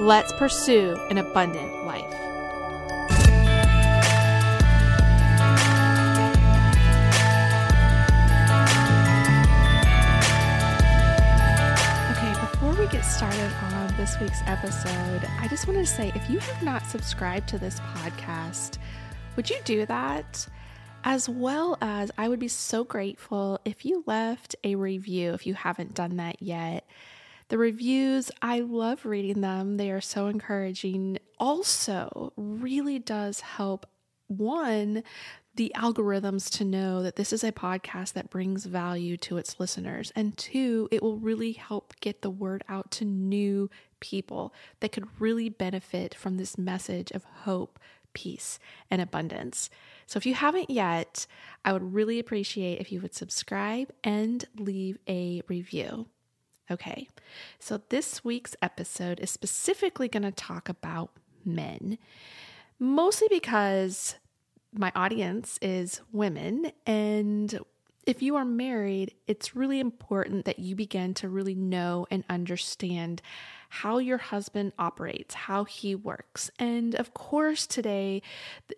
Let's pursue an abundant life. Okay, before we get started on this week's episode, I just wanted to say if you have not subscribed to this podcast, would you do that? As well as, I would be so grateful if you left a review if you haven't done that yet. The reviews, I love reading them. They are so encouraging. Also, really does help one, the algorithms to know that this is a podcast that brings value to its listeners. And two, it will really help get the word out to new people that could really benefit from this message of hope, peace, and abundance. So if you haven't yet, I would really appreciate if you would subscribe and leave a review. Okay, so this week's episode is specifically going to talk about men, mostly because my audience is women. And if you are married, it's really important that you begin to really know and understand how your husband operates, how he works. And of course, today,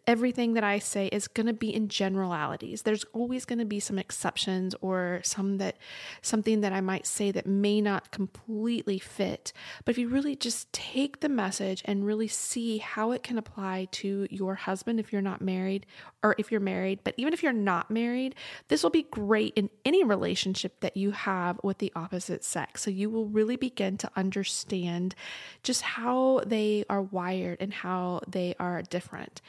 everything that I say is going to be in generalities. There's always going to be some exceptions or some that something that I might say that may not completely fit. But if you really just take the message and really see how it can apply to your husband if you're not married or if you're married, but even if you're not married, this will be great in any relationship that you have with the opposite sex. So you will really begin to understand understand just how they are wired and how they are different.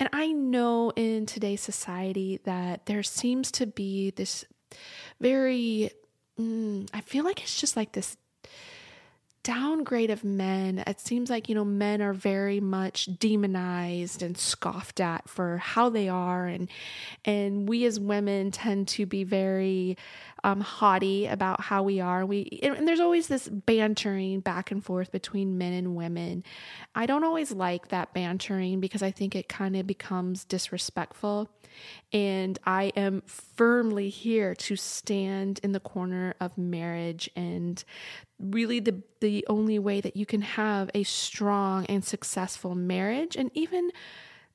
And I know in today's society that there seems to be this very, mm, I feel like it's just like this downgrade of men. It seems like, you know, men are very much demonized and scoffed at for how they are and and we as women tend to be very um, haughty about how we are. We and there's always this bantering back and forth between men and women. I don't always like that bantering because I think it kind of becomes disrespectful. And I am firmly here to stand in the corner of marriage and really the the only way that you can have a strong and successful marriage and even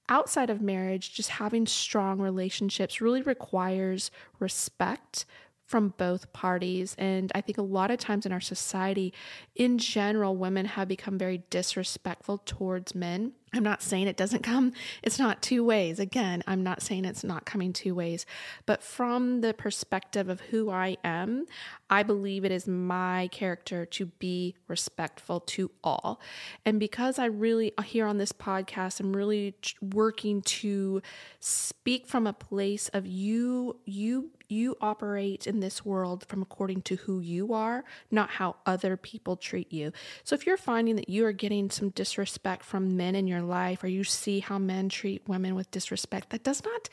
outside of marriage just having strong relationships really requires respect from both parties. And I think a lot of times in our society, in general, women have become very disrespectful towards men. I'm not saying it doesn't come, it's not two ways. Again, I'm not saying it's not coming two ways. But from the perspective of who I am, I believe it is my character to be respectful to all. And because I really, here on this podcast, I'm really working to speak from a place of you, you you operate in this world from according to who you are, not how other people treat you. So if you're finding that you are getting some disrespect from men in your life, or you see how men treat women with disrespect, that does not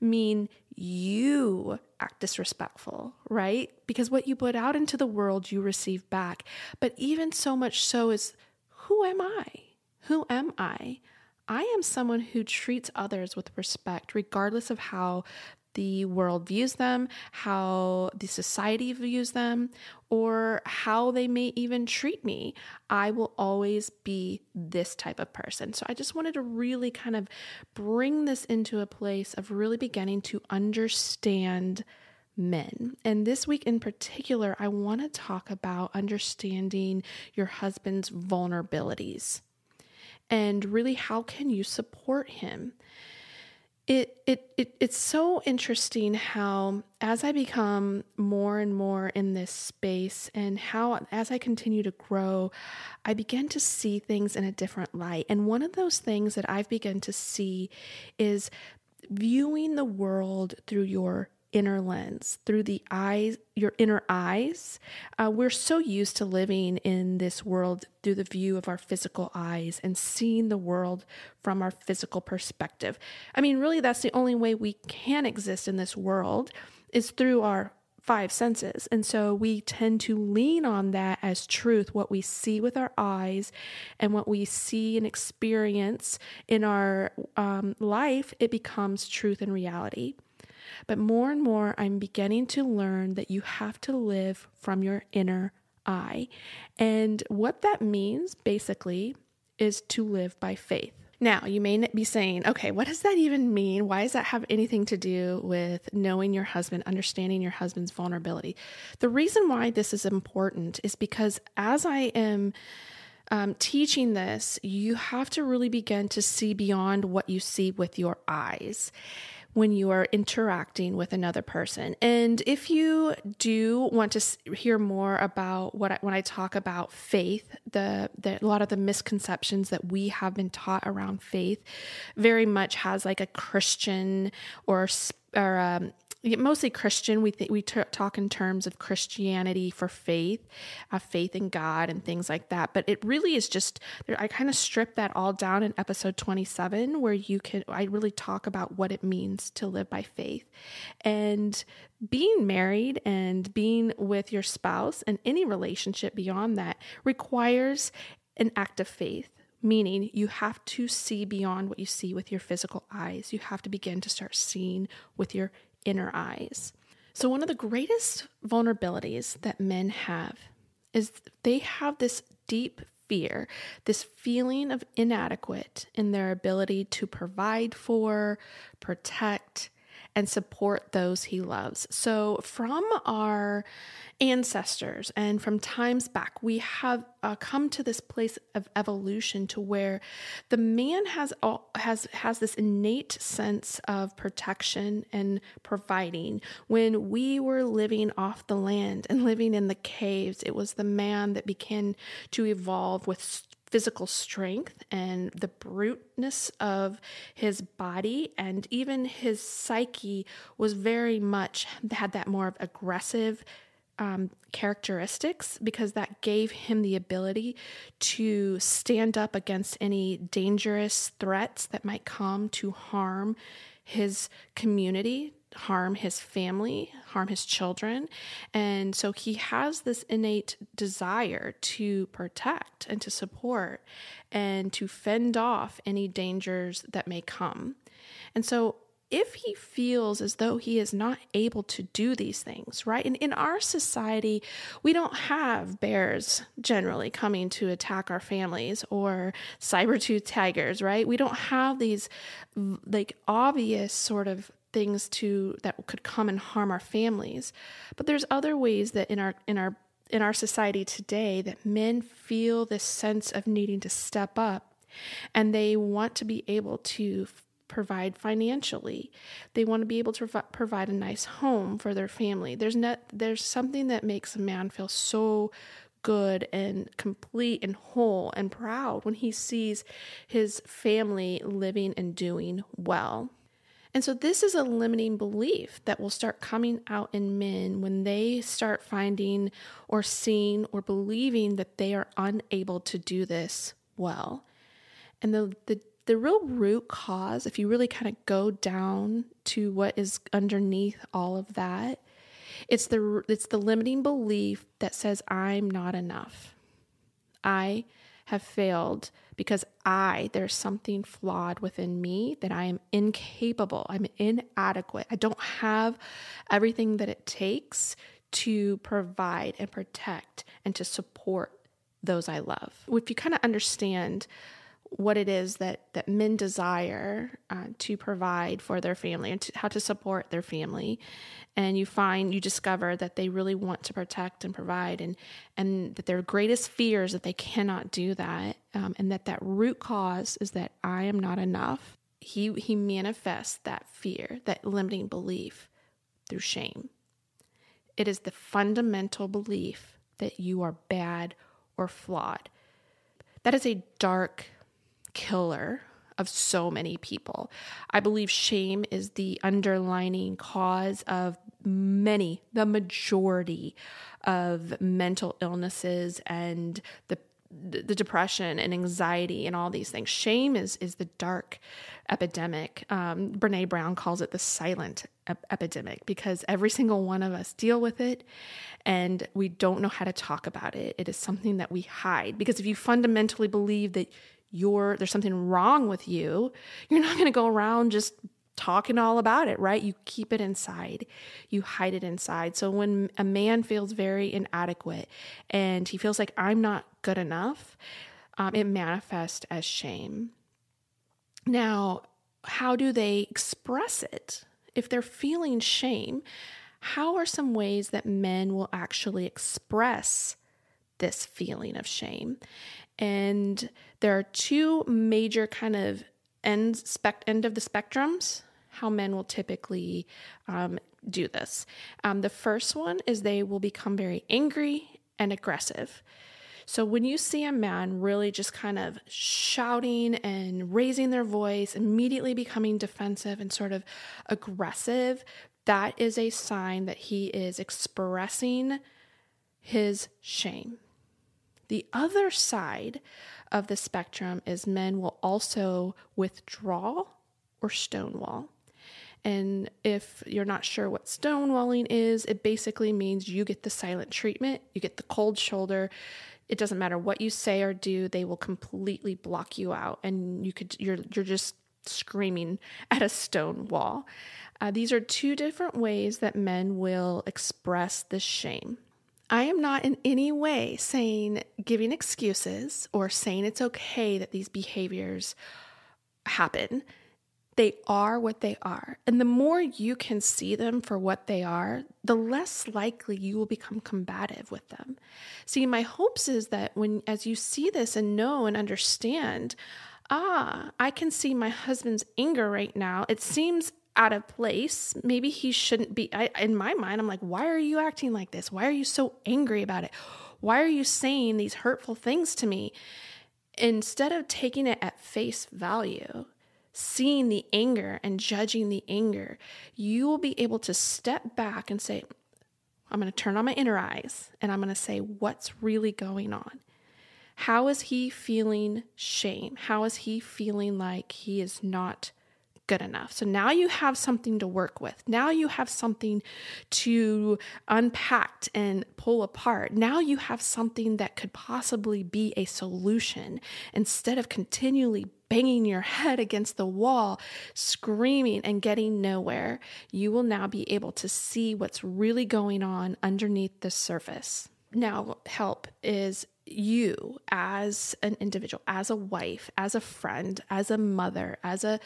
mean you act disrespectful, right? Because what you put out into the world, you receive back. But even so much so is who am I? Who am I? I am someone who treats others with respect, regardless of how the world views them, how the society views them, or how they may even treat me. I will always be this type of person. So I just wanted to really kind of bring this into a place of really beginning to understand men. And this week in particular, I want to talk about understanding your husband's vulnerabilities and really how can you support him it, it it it's so interesting how as I become more and more in this space and how as I continue to grow, I begin to see things in a different light. And one of those things that I've begun to see is viewing the world through your inner lens, through the eyes, your inner eyes. Uh, we're so used to living in this world through the view of our physical eyes and seeing the world from our physical perspective. I mean, really, that's the only way we can exist in this world is through our five senses. And so we tend to lean on that as truth, what we see with our eyes and what we see and experience in our um, life, it becomes truth and reality. But more and more, I'm beginning to learn that you have to live from your inner eye. And what that means basically is to live by faith. Now, you may be saying, okay, what does that even mean? Why does that have anything to do with knowing your husband, understanding your husband's vulnerability? The reason why this is important is because as I am um, teaching this, you have to really begin to see beyond what you see with your eyes when you are interacting with another person. And if you do want to hear more about what I, when I talk about faith, the, the a lot of the misconceptions that we have been taught around faith very much has like a Christian or or um, mostly Christian. We we t- talk in terms of Christianity for faith, uh, faith in God, and things like that. But it really is just I kind of strip that all down in episode twenty seven, where you can I really talk about what it means to live by faith, and being married and being with your spouse and any relationship beyond that requires an act of faith meaning you have to see beyond what you see with your physical eyes. You have to begin to start seeing with your inner eyes. So, one of the greatest vulnerabilities that men have is they have this deep fear, this feeling of inadequate in their ability to provide for, protect, and support those he loves. So, from our ancestors and from times back, we have uh, come to this place of evolution to where the man has all, has has this innate sense of protection and providing. When we were living off the land and living in the caves, it was the man that began to evolve with physical strength and the bruteness of his body and even his psyche was very much had that more of aggressive um, characteristics because that gave him the ability to stand up against any dangerous threats that might come to harm his community, harm his family, harm his children. And so he has this innate desire to protect and to support and to fend off any dangers that may come. And so if he feels as though he is not able to do these things, right? And in our society, we don't have bears generally coming to attack our families or saber tooth tigers, right? We don't have these like obvious sort of things to that could come and harm our families. But there's other ways that in our in our in our society today that men feel this sense of needing to step up and they want to be able to provide financially. They want to be able to provide a nice home for their family. There's not there's something that makes a man feel so good and complete and whole and proud when he sees his family living and doing well. And so, this is a limiting belief that will start coming out in men when they start finding or seeing or believing that they are unable to do this well. And the, the, the real root cause, if you really kind of go down to what is underneath all of that, it's the, it's the limiting belief that says, I'm not enough. I have failed because I, there's something flawed within me that I am incapable, I'm inadequate. I don't have everything that it takes to provide and protect and to support those I love. If you kind of understand what it is that that men desire uh, to provide for their family and to, how to support their family. And you find you discover that they really want to protect and provide and and that their greatest fears that they cannot do that um, and that that root cause is that i am not enough. He he manifests that fear that limiting belief through shame. It is the fundamental belief that you are bad or flawed. That is a dark killer of so many people. I believe shame is the underlining cause of many, the majority of mental illnesses and the the depression and anxiety and all these things. Shame is is the dark epidemic. Um, Brene Brown calls it the silent ep- epidemic because every single one of us deal with it, and we don't know how to talk about it. It is something that we hide because if you fundamentally believe that you're there's something wrong with you, you're not going to go around just talking all about it, right? You keep it inside, you hide it inside. So when a man feels very inadequate and he feels like I'm not good enough, um, it manifests as shame. Now, how do they express it? If they're feeling shame, how are some ways that men will actually express this feeling of shame? And there are two major kind of end spec end of the spectrums how men will typically um, do this. Um, the first one is they will become very angry and aggressive. So when you see a man really just kind of shouting and raising their voice, immediately becoming defensive and sort of aggressive, that is a sign that he is expressing his shame. The other side of the spectrum is men will also withdraw or stonewall. And if you're not sure what stonewalling is, it basically means you get the silent treatment, you get the cold shoulder. It doesn't matter what you say or do, they will completely block you out and you could you're you're just screaming at a stone wall. Uh, these are two different ways that men will express this shame. I am not in any way saying giving excuses or saying it's okay that these behaviors happen. They are what they are. And the more you can see them for what they are, the less likely you will become combative with them. See, my hopes is that when, as you see this and know and understand, ah, I can see my husband's anger right now. It seems out of place. Maybe he shouldn't be. I, in my mind, I'm like, why are you acting like this? Why are you so angry about it? Why are you saying these hurtful things to me? Instead of taking it at face value, seeing the anger and judging the anger, you will be able to step back and say, I'm going to turn on my inner eyes and I'm going to say, what's really going on? How is he feeling shame? How is he feeling like he is not good enough. So now you have something to work with. Now you have something to unpack and pull apart. Now you have something that could possibly be a solution instead of continually banging your head against the wall, screaming and getting nowhere. You will now be able to see what's really going on underneath the surface. Now, help is you as an individual, as a wife, as a friend, as a mother, as a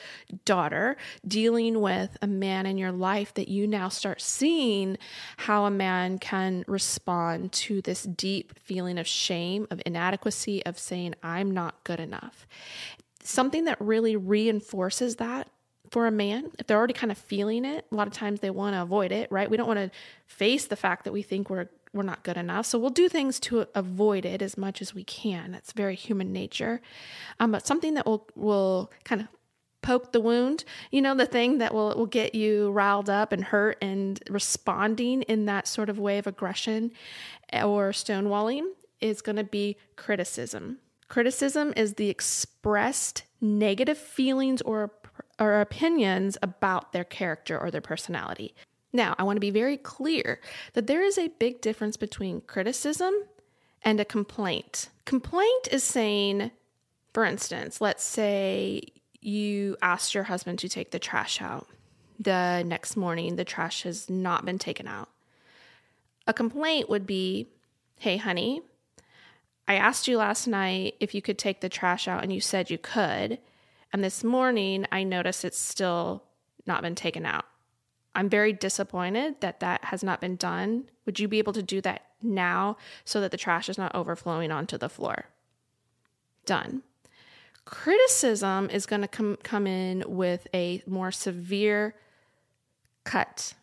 daughter, dealing with a man in your life that you now start seeing how a man can respond to this deep feeling of shame, of inadequacy, of saying, I'm not good enough. Something that really reinforces that for a man, if they're already kind of feeling it, a lot of times they want to avoid it, right? We don't want to face the fact that we think we're we're not good enough. So we'll do things to avoid it as much as we can. That's very human nature. Um, but something that will will kind of poke the wound, you know, the thing that will will get you riled up and hurt and responding in that sort of way of aggression or stonewalling is going to be criticism. Criticism is the expressed negative feelings or or opinions about their character or their personality. Now, I want to be very clear that there is a big difference between criticism and a complaint. Complaint is saying, for instance, let's say you asked your husband to take the trash out. The next morning, the trash has not been taken out. A complaint would be, Hey, honey, I asked you last night if you could take the trash out, and you said you could. And this morning, I noticed it's still not been taken out. I'm very disappointed that that has not been done. Would you be able to do that now so that the trash is not overflowing onto the floor? Done. Criticism is going to come come in with a more severe cut.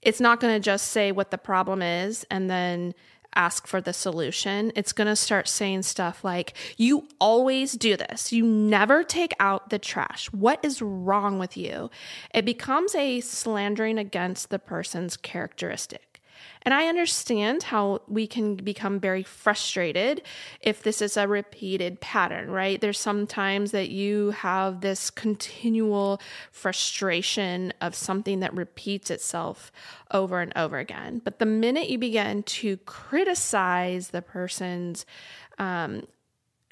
It's not going to just say what the problem is and then ask for the solution. It's going to start saying stuff like, You always do this. You never take out the trash. What is wrong with you? It becomes a slandering against the person's characteristic. And I understand how we can become very frustrated if this is a repeated pattern, right? There's sometimes that you have this continual frustration of something that repeats itself over and over again. But the minute you begin to criticize the person's um,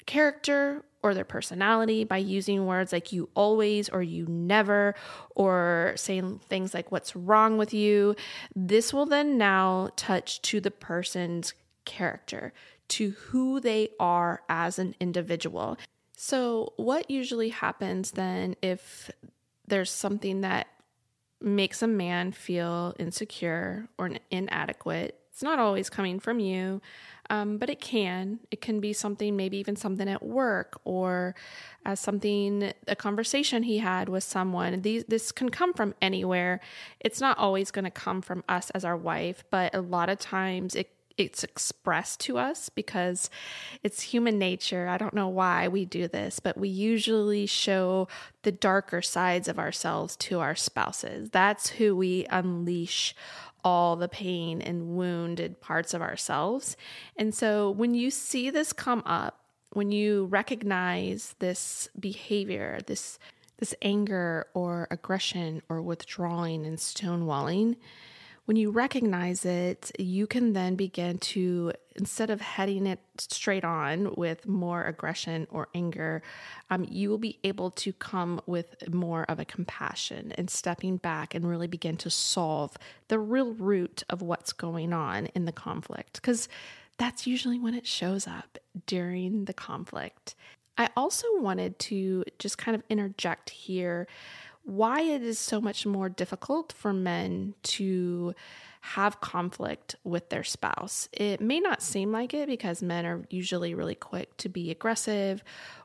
character or their personality by using words like you always or you never or saying things like what's wrong with you. This will then now touch to the person's character, to who they are as an individual. So, what usually happens then if there's something that makes a man feel insecure or inadequate? It's not always coming from you um, but it can. It can be something, maybe even something at work or as something, a conversation he had with someone. These, this can come from anywhere. It's not always going to come from us as our wife, but a lot of times it it's expressed to us because it's human nature. I don't know why we do this, but we usually show the darker sides of ourselves to our spouses. That's who we unleash all the pain and wounded parts of ourselves. And so when you see this come up, when you recognize this behavior, this this anger or aggression or withdrawing and stonewalling, when you recognize it, you can then begin to, instead of heading it straight on with more aggression or anger, um, you will be able to come with more of a compassion and stepping back and really begin to solve the real root of what's going on in the conflict. Because that's usually when it shows up during the conflict. I also wanted to just kind of interject here why it is so much more difficult for men to have conflict with their spouse. It may not seem like it because men are usually really quick to be aggressive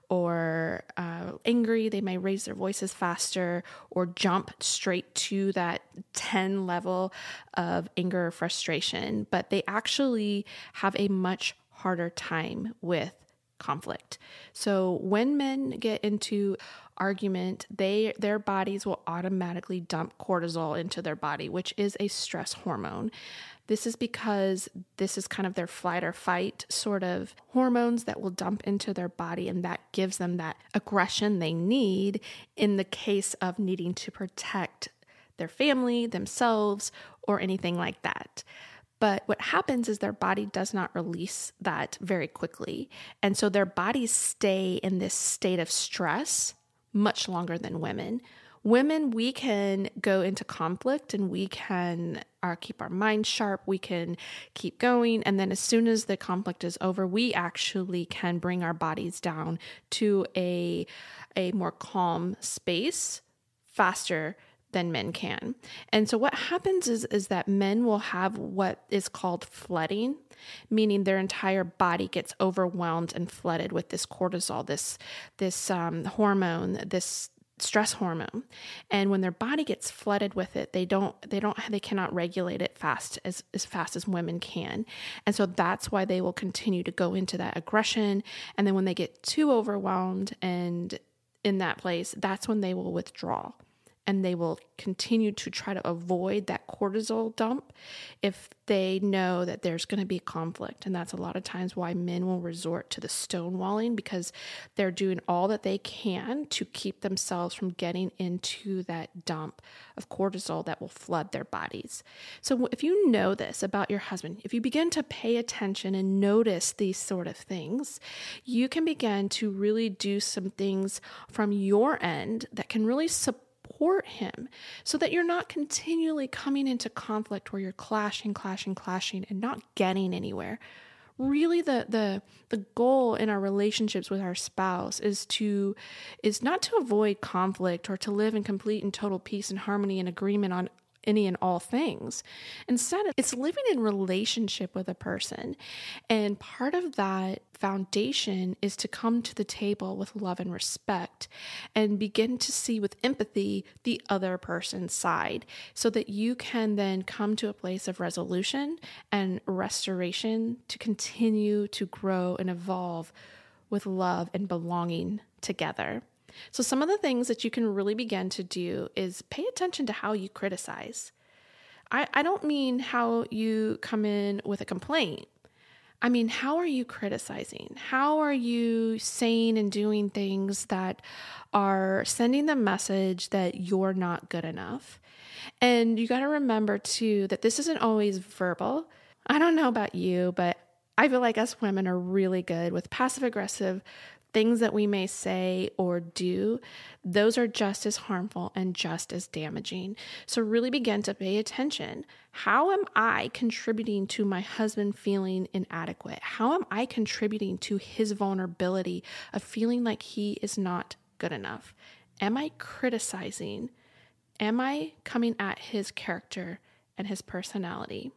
or uh, angry. They may raise their voices faster or jump straight to that 10 level of anger or frustration, but they actually have a much harder time with conflict. So when men get into argument, they their bodies will automatically dump cortisol into their body, which is a stress hormone. This is because this is kind of their flight or fight sort of hormones that will dump into their body, and that gives them that aggression they need in the case of needing to protect their family, themselves, or anything like that. But what happens is their body does not release that very quickly. And so their bodies stay in this state of stress much longer than women. Women, we can go into conflict and we can uh, keep our mind sharp, we can keep going. And then as soon as the conflict is over, we actually can bring our bodies down to a, a more calm space faster than men can. And so what happens is is that men will have what is called flooding, meaning their entire body gets overwhelmed and flooded with this cortisol, this this um, hormone, this stress hormone. And when their body gets flooded with it they don't they don't they cannot regulate it fast as as fast as women can. And so that's why they will continue to go into that aggression. And then when they get too overwhelmed and in that place that's when they will withdraw and they will continue to try to avoid that cortisol dump if they know that there's going to be conflict. And that's a lot of times why men will resort to the stonewalling because they're doing all that they can to keep themselves from getting into that dump of cortisol that will flood their bodies. So if you know this about your husband, if you begin to pay attention and notice these sort of things, you can begin to really do some things from your end that can really support support him so that you're not continually coming into conflict where you're clashing, clashing, clashing and not getting anywhere. Really the the the goal in our relationships with our spouse is to is not to avoid conflict or to live in complete and total peace and harmony and agreement on any and all things. Instead, it's living in relationship with a person. And part of that foundation is to come to the table with love and respect and begin to see with empathy the other person's side so that you can then come to a place of resolution and restoration to continue to grow and evolve with love and belonging together. So, some of the things that you can really begin to do is pay attention to how you criticize. I, I don't mean how you come in with a complaint. I mean, how are you criticizing? How are you saying and doing things that are sending the message that you're not good enough? And you got to remember too that this isn't always verbal. I don't know about you, but I feel like us women are really good with passive aggressive things that we may say or do, those are just as harmful and just as damaging. So, really begin to pay attention. How am I contributing to my husband feeling inadequate? How am I contributing to his vulnerability of feeling like he is not good enough? Am I criticizing? Am I coming at his character and his personality?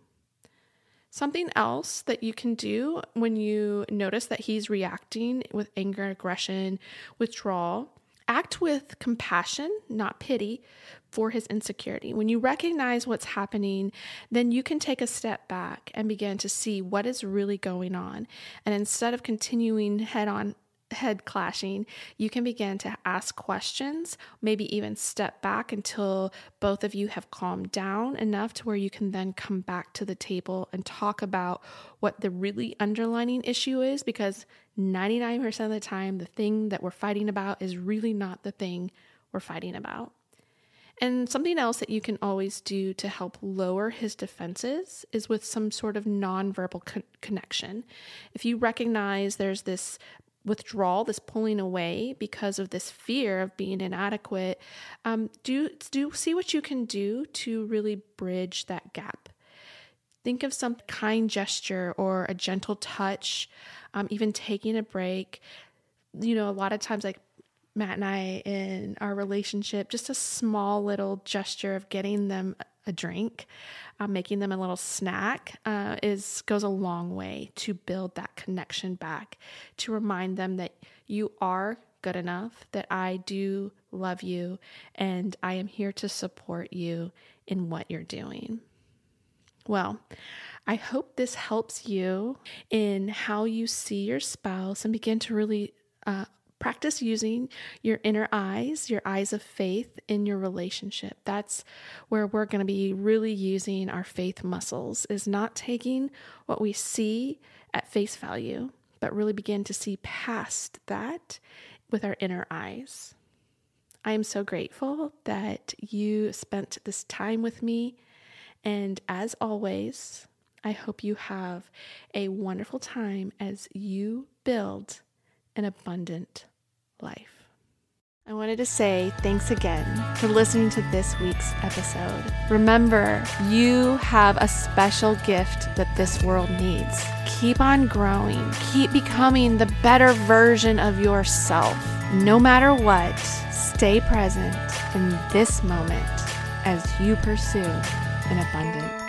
Something else that you can do when you notice that he's reacting with anger, aggression, withdrawal, act with compassion, not pity, for his insecurity. When you recognize what's happening, then you can take a step back and begin to see what is really going on. And instead of continuing head on head clashing, you can begin to ask questions, maybe even step back until both of you have calmed down enough to where you can then come back to the table and talk about what the really underlining issue is because 99% of the time, the thing that we're fighting about is really not the thing we're fighting about. And something else that you can always do to help lower his defenses is with some sort of nonverbal con- connection. If you recognize there's this withdrawal, this pulling away because of this fear of being inadequate, um, do do see what you can do to really bridge that gap. Think of some kind gesture or a gentle touch, um, even taking a break. You know, a lot of times, like Matt and I in our relationship, just a small little gesture of getting them a drink, uh, making them a little snack uh, is goes a long way to build that connection back, to remind them that you are good enough, that I do love you, and I am here to support you in what you're doing. Well, I hope this helps you in how you see your spouse and begin to really uh, Practice using your inner eyes, your eyes of faith in your relationship. That's where we're going to be really using our faith muscles, is not taking what we see at face value, but really begin to see past that with our inner eyes. I am so grateful that you spent this time with me. And as always, I hope you have a wonderful time as you build an abundant life. I wanted to say thanks again for listening to this week's episode. Remember, you have a special gift that this world needs. Keep on growing, keep becoming the better version of yourself. No matter what, stay present in this moment as you pursue an abundant